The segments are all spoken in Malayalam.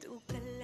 تكلم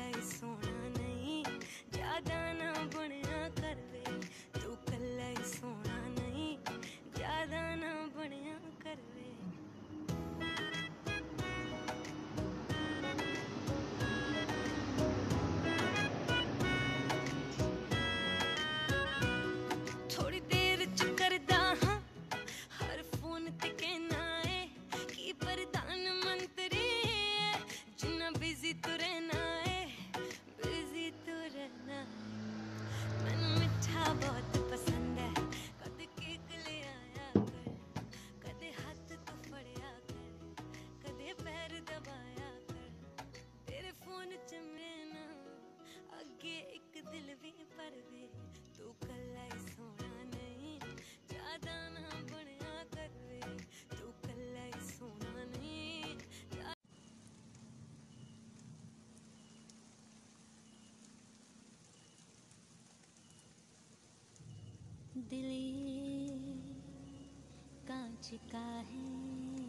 चिका है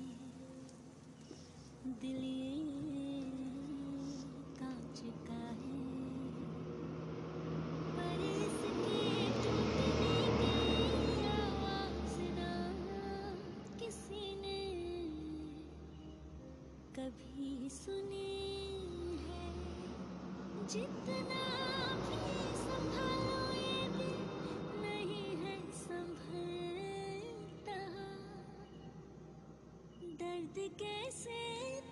दिल ये है किसी ने कभी सुनी है जितना भी संभाल खुद कैसे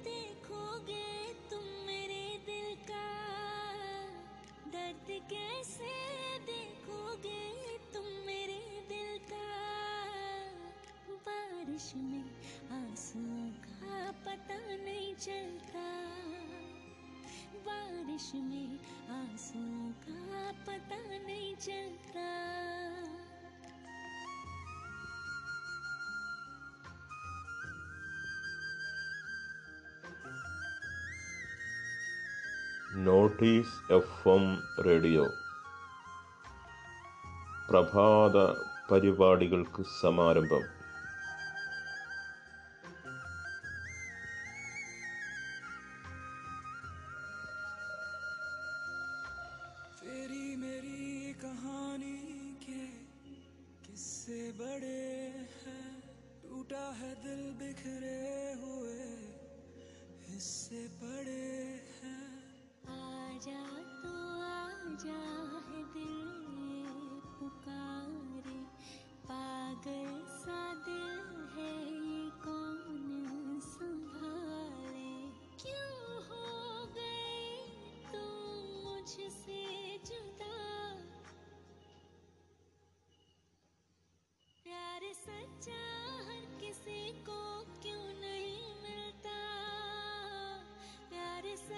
देखोगे तुम मेरे दिल का दर्द कैसे देखोगे तुम मेरे दिल का बारिश में आंसुओं का पता नहीं चलता बारिश में आंसुओं का पता नहीं चलता നോട്ടീസ് എഫ് എം റേഡിയോ പ്രഭാത പരിപാടികൾക്ക് സമാരംഭം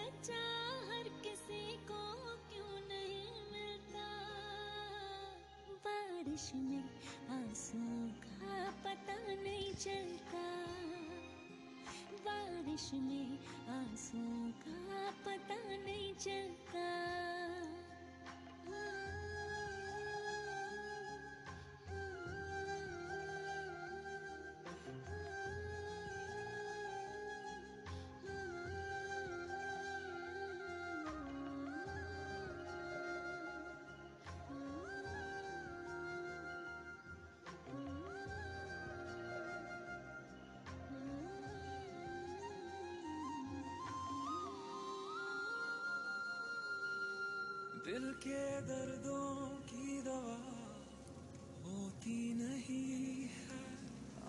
बच्चा हर किसी को क्यों नहीं मिलता बारिश में आंसू का पता नहीं चलता बारिश में आंसू का पता नहीं चलता दिल के दर्दों की दवा होती नहीं है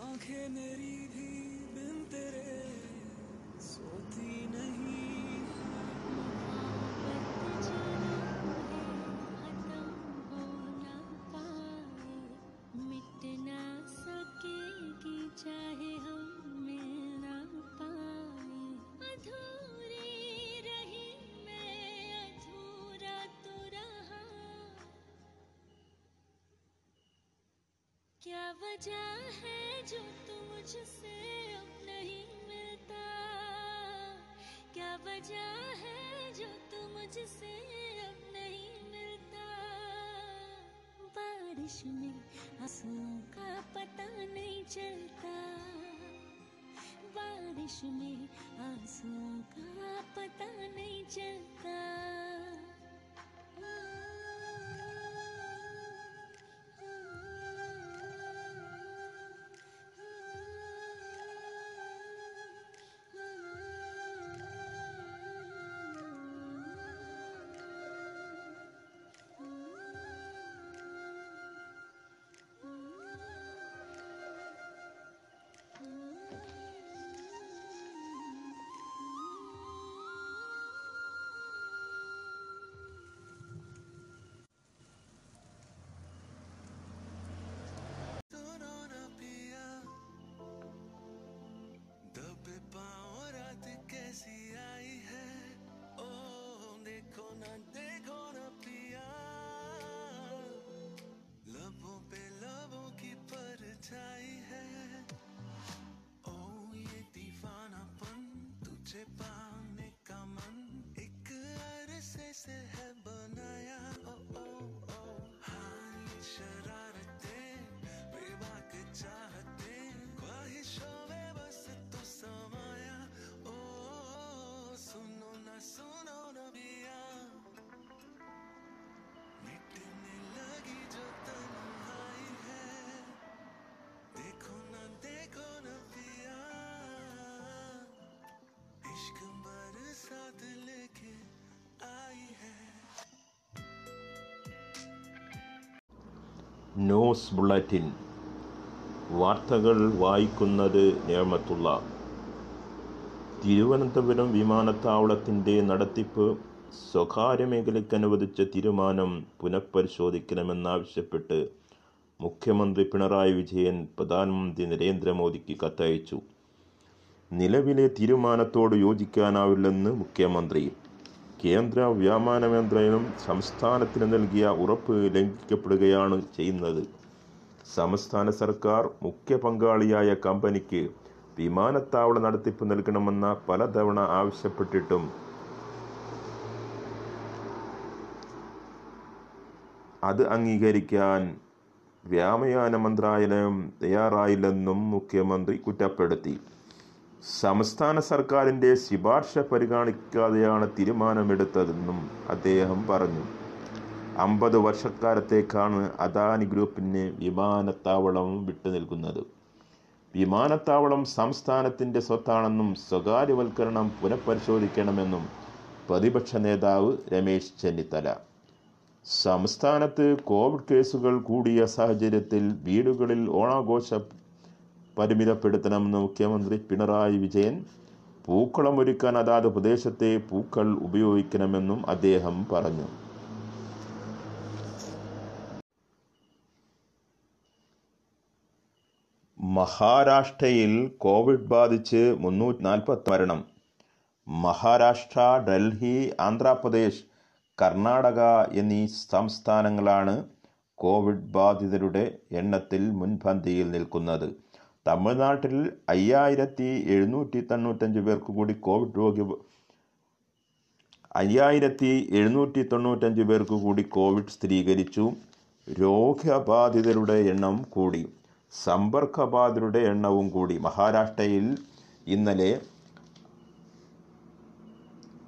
आंखें मेरी भी बिन तेरे सोती वजह है जो तू मुझसे अब नहीं मिलता क्या वजह है जो तू मुझसे अब नहीं मिलता बारिश में आंसुओं का पता नहीं चलता बारिश में आंसुओं का पता नहीं चलता goodbye. ന്യൂസ് ബുള്ളറ്റിൻ വാർത്തകൾ വായിക്കുന്നത് നേമത്തുള്ള തിരുവനന്തപുരം വിമാനത്താവളത്തിൻ്റെ നടത്തിപ്പ് സ്വകാര്യ മേഖലയ്ക്ക് അനുവദിച്ച തീരുമാനം പുനഃപരിശോധിക്കണമെന്നാവശ്യപ്പെട്ട് മുഖ്യമന്ത്രി പിണറായി വിജയൻ പ്രധാനമന്ത്രി നരേന്ദ്രമോദിക്ക് കത്തയച്ചു നിലവിലെ തീരുമാനത്തോട് യോജിക്കാനാവില്ലെന്ന് മുഖ്യമന്ത്രി കേന്ദ്ര വ്യോമയാന മന്ത്രാലയം സംസ്ഥാനത്തിന് നൽകിയ ഉറപ്പ് ലംഘിക്കപ്പെടുകയാണ് ചെയ്യുന്നത് സംസ്ഥാന സർക്കാർ മുഖ്യ പങ്കാളിയായ കമ്പനിക്ക് വിമാനത്താവള നടത്തിപ്പ് നൽകണമെന്ന പലതവണ ആവശ്യപ്പെട്ടിട്ടും അത് അംഗീകരിക്കാൻ വ്യോമയാന മന്ത്രാലയം തയ്യാറായില്ലെന്നും മുഖ്യമന്ത്രി കുറ്റപ്പെടുത്തി സംസ്ഥാന സർക്കാരിൻ്റെ ശിപാർശ പരിഗണിക്കാതെയാണ് തീരുമാനമെടുത്തതെന്നും അദ്ദേഹം പറഞ്ഞു അമ്പത് വർഷക്കാലത്തേക്കാണ് അദാനി ഗ്രൂപ്പിന് വിമാനത്താവളം വിട്ടു നൽകുന്നത് വിമാനത്താവളം സംസ്ഥാനത്തിൻ്റെ സ്വത്താണെന്നും സ്വകാര്യവൽക്കരണം പുനഃപരിശോധിക്കണമെന്നും പ്രതിപക്ഷ നേതാവ് രമേശ് ചെന്നിത്തല സംസ്ഥാനത്ത് കോവിഡ് കേസുകൾ കൂടിയ സാഹചര്യത്തിൽ വീടുകളിൽ ഓണാഘോഷ പരിമിതപ്പെടുത്തണമെന്ന് മുഖ്യമന്ത്രി പിണറായി വിജയൻ പൂക്കളം ഒരുക്കാൻ അതാത് പ്രദേശത്തെ പൂക്കൾ ഉപയോഗിക്കണമെന്നും അദ്ദേഹം പറഞ്ഞു മഹാരാഷ്ട്രയിൽ കോവിഡ് ബാധിച്ച് മുന്നൂറ്റി നാൽപ്പത്തി മരണം മഹാരാഷ്ട്ര ഡൽഹി ആന്ധ്രാപ്രദേശ് കർണാടക എന്നീ സംസ്ഥാനങ്ങളാണ് കോവിഡ് ബാധിതരുടെ എണ്ണത്തിൽ മുൻപന്തിയിൽ നിൽക്കുന്നത് തമിഴ്നാട്ടിൽ അയ്യായിരത്തി എഴുന്നൂറ്റി തൊണ്ണൂറ്റഞ്ച് പേർക്ക് കൂടി കോവിഡ് രോഗി അയ്യായിരത്തി എഴുന്നൂറ്റി തൊണ്ണൂറ്റഞ്ച് പേർക്ക് കൂടി കോവിഡ് സ്ഥിരീകരിച്ചു രോഗബാധിതരുടെ എണ്ണം കൂടി സമ്പർക്കബാധിതരുടെ എണ്ണവും കൂടി മഹാരാഷ്ട്രയിൽ ഇന്നലെ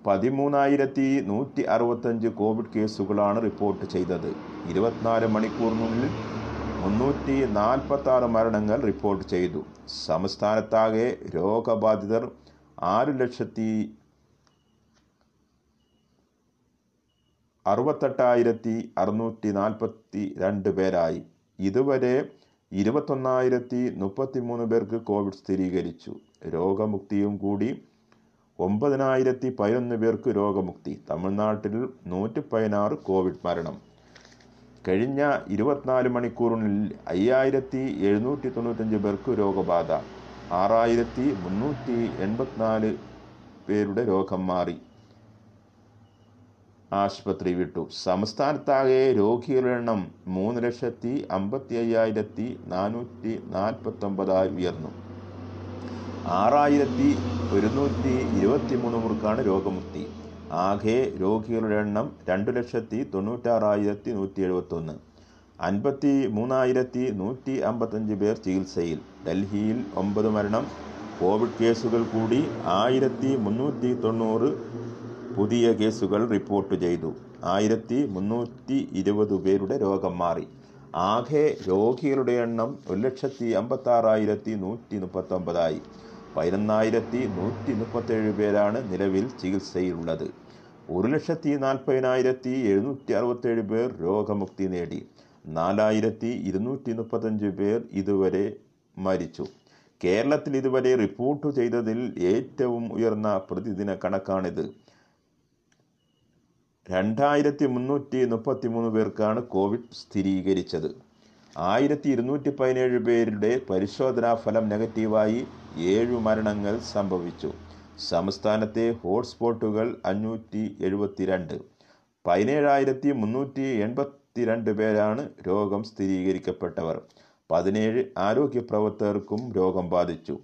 പതിമൂന്നായിരത്തി നൂറ്റി അറുപത്തഞ്ച് കോവിഡ് കേസുകളാണ് റിപ്പോർട്ട് ചെയ്തത് ഇരുപത്തിനാല് മണിക്കൂറിനുള്ളിൽ മുന്നൂറ്റി നാൽപ്പത്തി ആറ് മരണങ്ങൾ റിപ്പോർട്ട് ചെയ്തു സംസ്ഥാനത്താകെ രോഗബാധിതർ ആറ് ലക്ഷത്തി അറുപത്തെട്ടായിരത്തി അറുന്നൂറ്റി നാൽപ്പത്തി രണ്ട് പേരായി ഇതുവരെ ഇരുപത്തൊന്നായിരത്തി മുപ്പത്തി മൂന്ന് പേർക്ക് കോവിഡ് സ്ഥിരീകരിച്ചു രോഗമുക്തിയും കൂടി ഒമ്പതിനായിരത്തി പതിനൊന്ന് പേർക്ക് രോഗമുക്തി തമിഴ്നാട്ടിൽ നൂറ്റി പതിനാറ് കോവിഡ് മരണം കഴിഞ്ഞ ഇരുപത്തിനാല് മണിക്കൂറിനുള്ളിൽ അയ്യായിരത്തി എഴുന്നൂറ്റി തൊണ്ണൂറ്റഞ്ച് പേർക്ക് രോഗബാധ ആറായിരത്തി മുന്നൂറ്റി എൺപത്തിനാല് പേരുടെ രോഗം മാറി ആശുപത്രി വിട്ടു സംസ്ഥാനത്താകെ രോഗികളുടെ എണ്ണം മൂന്ന് ലക്ഷത്തി അമ്പത്തി അയ്യായിരത്തി നാനൂറ്റി നാൽപ്പത്തൊമ്പതായി ഉയർന്നു ആറായിരത്തി ഒരുന്നൂറ്റി ഇരുപത്തി മൂന്ന് പേർക്കാണ് രോഗമുക്തി ആകെ രോഗികളുടെ എണ്ണം രണ്ടു ലക്ഷത്തി തൊണ്ണൂറ്റാറായിരത്തി നൂറ്റി എഴുപത്തി ഒന്ന് അൻപത്തി മൂന്നായിരത്തി നൂറ്റി അമ്പത്തഞ്ച് പേർ ചികിത്സയിൽ ഡൽഹിയിൽ ഒമ്പത് മരണം കോവിഡ് കേസുകൾ കൂടി ആയിരത്തി മുന്നൂറ്റി തൊണ്ണൂറ് പുതിയ കേസുകൾ റിപ്പോർട്ട് ചെയ്തു ആയിരത്തി മുന്നൂറ്റി ഇരുപത് പേരുടെ രോഗം മാറി ആകെ രോഗികളുടെ എണ്ണം ഒരു ലക്ഷത്തി അമ്പത്താറായിരത്തി നൂറ്റി മുപ്പത്തൊമ്പതായി പതിനൊന്നായിരത്തി നൂറ്റി മുപ്പത്തേഴ് പേരാണ് നിലവിൽ ചികിത്സയിലുള്ളത് ഒരു ലക്ഷത്തി നാൽപ്പതിനായിരത്തി എഴുന്നൂറ്റി അറുപത്തേഴ് പേർ രോഗമുക്തി നേടി നാലായിരത്തി ഇരുന്നൂറ്റി മുപ്പത്തഞ്ച് പേർ ഇതുവരെ മരിച്ചു കേരളത്തിൽ ഇതുവരെ റിപ്പോർട്ട് ചെയ്തതിൽ ഏറ്റവും ഉയർന്ന പ്രതിദിന കണക്കാണിത് രണ്ടായിരത്തി മുന്നൂറ്റി മുപ്പത്തി മൂന്ന് പേർക്കാണ് കോവിഡ് സ്ഥിരീകരിച്ചത് ആയിരത്തി ഇരുന്നൂറ്റി പതിനേഴ് പേരുടെ പരിശോധനാ ഫലം നെഗറ്റീവായി ഏഴ് മരണങ്ങൾ സംഭവിച്ചു സംസ്ഥാനത്തെ ഹോട്ട്സ്പോട്ടുകൾ അഞ്ഞൂറ്റി എഴുപത്തിരണ്ട് പതിനേഴായിരത്തി മുന്നൂറ്റി എൺപത്തിരണ്ട് പേരാണ് രോഗം സ്ഥിരീകരിക്കപ്പെട്ടവർ പതിനേഴ് ആരോഗ്യ പ്രവർത്തകർക്കും രോഗം ബാധിച്ചു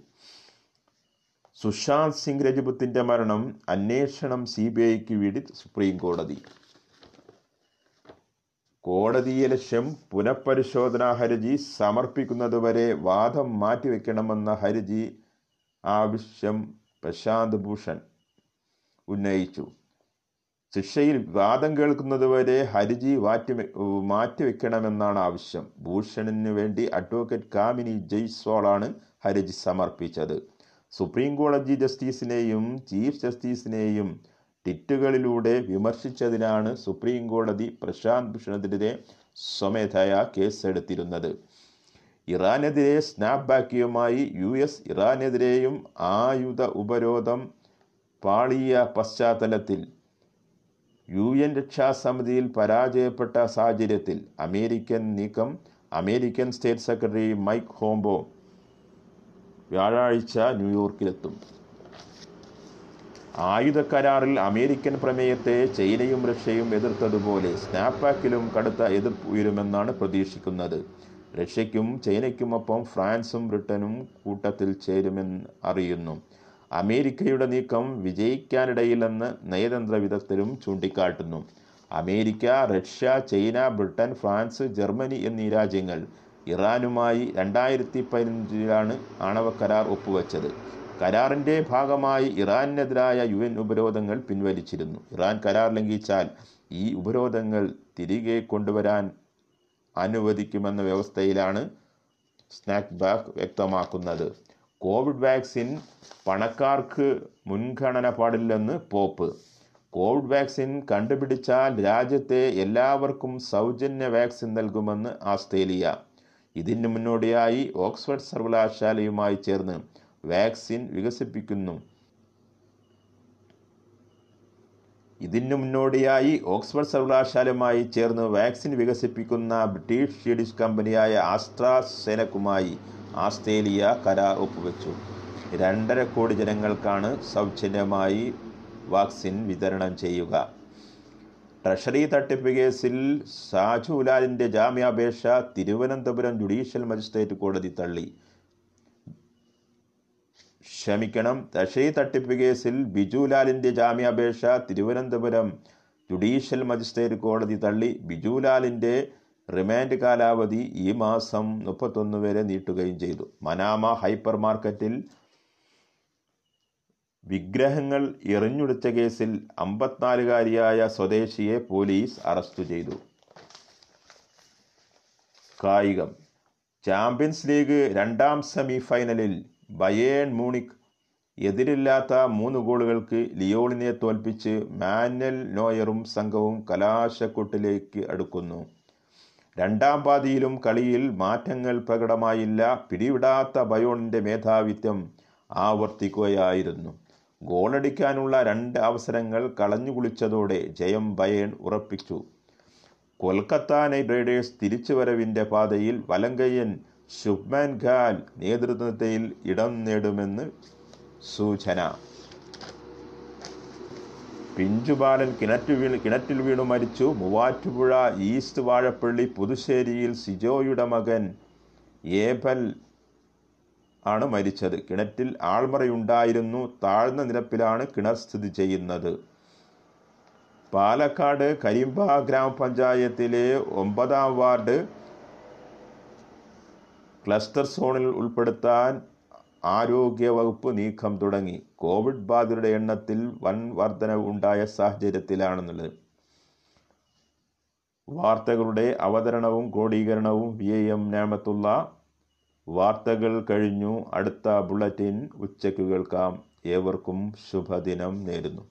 സുശാന്ത് സിംഗ് രജപുത്തിൻ്റെ മരണം അന്വേഷണം സി ബി ഐക്ക് വേണ്ടി സുപ്രീം കോടതി കോടതി ലക്ഷ്യം പുനഃപരിശോധനാ ഹർജി സമർപ്പിക്കുന്നതുവരെ വാദം മാറ്റിവെക്കണമെന്ന ഹർജി ആവശ്യം പ്രശാന്ത് ഭൂഷൺ ഉന്നയിച്ചു ശിക്ഷയിൽ വാദം കേൾക്കുന്നതുവരെ ഹരിജി മാറ്റി മാറ്റിവെക്കണമെന്നാണ് ആവശ്യം ഭൂഷണിന് വേണ്ടി അഡ്വക്കേറ്റ് കാമിനി ജയ്സ്വാളാണ് ഹരിജി സമർപ്പിച്ചത് സുപ്രീം കോടതി ജസ്റ്റിസിനെയും ചീഫ് ജസ്റ്റിസിനെയും ട്വിറ്റുകളിലൂടെ വിമർശിച്ചതിനാണ് സുപ്രീം കോടതി പ്രശാന്ത് ഭൂഷണത്തിനെതിരെ സ്വമേധയാ കേസെടുത്തിരുന്നത് ഇറാനെതിരെ സ്നാപ് ബാക്കിയുമായി യു എസ് ഇറാനെതിരെയും ആയുധ ഉപരോധം പാളിയ പശ്ചാത്തലത്തിൽ യു എൻ രക്ഷാസമിതിയിൽ പരാജയപ്പെട്ട സാഹചര്യത്തിൽ അമേരിക്കൻ നീക്കം American state secretary Mike Pompeo വ്യാഴാഴ്ച ന്യൂയോർക്കിലെത്തും ആയുധ കരാറിൽ അമേരിക്കൻ പ്രമേയത്തെ ചൈനയും റഷ്യയും എതിർത്തതുപോലെ സ്നാപ്പാക്കിലും കടുത്ത എതിർപ്പ് ഉയരുമെന്നാണ് പ്രതീക്ഷിക്കുന്നത് റഷ്യയ്ക്കും ചൈനയ്ക്കുമൊപ്പം ഫ്രാൻസും ബ്രിട്ടനും കൂട്ടത്തിൽ ചേരുമെന്ന് അറിയുന്നു അമേരിക്കയുടെ നീക്കം വിജയിക്കാനിടയില്ലെന്ന് നയതന്ത്ര വിദഗ്ധരും ചൂണ്ടിക്കാട്ടുന്നു America Russia China Britain France Germany എന്നീ രാജ്യങ്ങൾ ഇറാനുമായി രണ്ടായിരത്തി പതിനഞ്ചിലാണ് ആണവ കരാർ ഒപ്പുവെച്ചത് കരാറിൻ്റെ ഭാഗമായി ഇറാനെതിരായ യു എൻ ഉപരോധങ്ങൾ പിൻവലിച്ചിരുന്നു ഇറാൻ കരാർ ലംഘിച്ചാൽ ഈ ഉപരോധങ്ങൾ തിരികെ കൊണ്ടുവരാൻ അനുവദിക്കുമെന്ന വ്യവസ്ഥയിലാണ് സ്നാക്ക് ബാക്ക് വ്യക്തമാക്കുന്നത് കോവിഡ് വാക്സിൻ പണക്കാർക്ക് മുൻഗണന പാടില്ലെന്ന് പോപ്പ് കോവിഡ് വാക്സിൻ കണ്ടുപിടിച്ചാൽ രാജ്യത്തെ എല്ലാവർക്കും സൗജന്യ വാക്സിൻ നൽകുമെന്ന് ഓസ്ട്രേലിയ ഇതിന് മുന്നോടിയായി ഓക്സ്ഫോർഡ് സർവകലാശാലയുമായി ചേർന്ന് വാക്സിൻ വികസിപ്പിക്കുന്നു ഇതിനു മുന്നോടിയായി ഓക്സ്ഫോർഡ് സർവകലാശാലയുമായി ചേർന്ന് വാക്സിൻ വികസിപ്പിക്കുന്ന ബ്രിട്ടീഷ് ഷീഡിഷ് കമ്പനിയായ ആസ്ട്രാസെനക്കുമായി ആസ്ട്രേലിയ കരാർ ഒപ്പുവെച്ചു രണ്ടര കോടി ജനങ്ങൾക്കാണ് സൗജന്യമായി വാക്സിൻ വിതരണം ചെയ്യുക ട്രഷറി തട്ടിപ്പ് കേസിൽ സാജു ലാലിൻ്റെ ജാമ്യാപേക്ഷ തിരുവനന്തപുരം ജുഡീഷ്യൽ മജിസ്ട്രേറ്റ് കോടതി തള്ളി ക്ഷമിക്കണം തഷൈ തട്ടിപ്പ് കേസിൽ ബിജുലാലിൻ്റെ ജാമ്യാപേക്ഷ തിരുവനന്തപുരം ജുഡീഷ്യൽ മജിസ്ട്രേറ്റ് കോടതി തള്ളി ബിജുലാലിൻ്റെ റിമാൻഡ് കാലാവധി ഈ മാസം മുപ്പത്തൊന്ന് വരെ നീട്ടുകയും ചെയ്തു മനാമ ഹൈപ്പർ മാർക്കറ്റിൽ വിഗ്രഹങ്ങൾ എറിഞ്ഞുടുത്ത കേസിൽ അമ്പത്തിനാലുകാരിയായ സ്വദേശിയെ പോലീസ് അറസ്റ്റ് ചെയ്തു കായികം ചാമ്പ്യൻസ് ലീഗ് രണ്ടാം സെമിഫൈനലിൽ ബയേൺ മൂണിക് എതിരില്ലാത്ത മൂന്ന് ഗോളുകൾക്ക് ലിയോളിനെ തോൽപ്പിച്ച് മാനൽ നോയറും സംഘവും കലാശക്കൂട്ടിലേക്ക് അടുക്കുന്നു രണ്ടാം പാതിയിലും കളിയിൽ മാറ്റങ്ങൾ പ്രകടമായില്ല പിടിവിടാത്ത ബയോണിൻ്റെ മേധാവിത്വം ആവർത്തിക്കുകയായിരുന്നു ഗോളടിക്കാനുള്ള രണ്ട് അവസരങ്ങൾ കളഞ്ഞു കുളിച്ചതോടെ ജയം ബയേൺ ഉറപ്പിച്ചു കൊൽക്കത്ത നൈറ്റ് റൈഡേഴ്സ് തിരിച്ചുവരവിൻ്റെ പാതയിൽ വലങ്കയ്യൻ സുബ്മാൻ ഖാൻ നേതൃത്വത്തിൽ ഇടം നേടുമെന്ന് സൂചന പിഞ്ചുബാലൻ കിണറ്റു വീണ് കിണറ്റിൽ വീണു മരിച്ചു മൂവാറ്റുപുഴ ഈസ്റ്റ് വാഴപ്പള്ളി പുതുശ്ശേരിയിൽ സിജോയുടെ മകൻ ഏബൽ ആണ് മരിച്ചത് കിണറ്റിൽ ആൾമറയുണ്ടായിരുന്നു താഴ്ന്ന നിരപ്പിലാണ് കിണർ സ്ഥിതി ചെയ്യുന്നത് പാലക്കാട് കരിമ്പ ഗ്രാമപഞ്ചായത്തിലെ ഒമ്പതാം വാർഡ് ക്ലസ്റ്റർ സോണിൽ ഉൾപ്പെടുത്താൻ ആരോഗ്യ വകുപ്പ് നീക്കം തുടങ്ങി കോവിഡ് ബാധിതരുടെ എണ്ണത്തിൽ വൻ വർധനവ് ഉണ്ടായ സാഹചര്യത്തിലാണെന്നുള്ളത് വാർത്തകളുടെ അവതരണവും ക്രോഡീകരണവും വി എ എം നാമത്തുള്ള വാർത്തകൾ കഴിഞ്ഞു അടുത്ത ബുള്ളറ്റിൻ ഉച്ചയ്ക്ക് കേൾക്കാം ഏവർക്കും ശുഭദിനം നേരുന്നു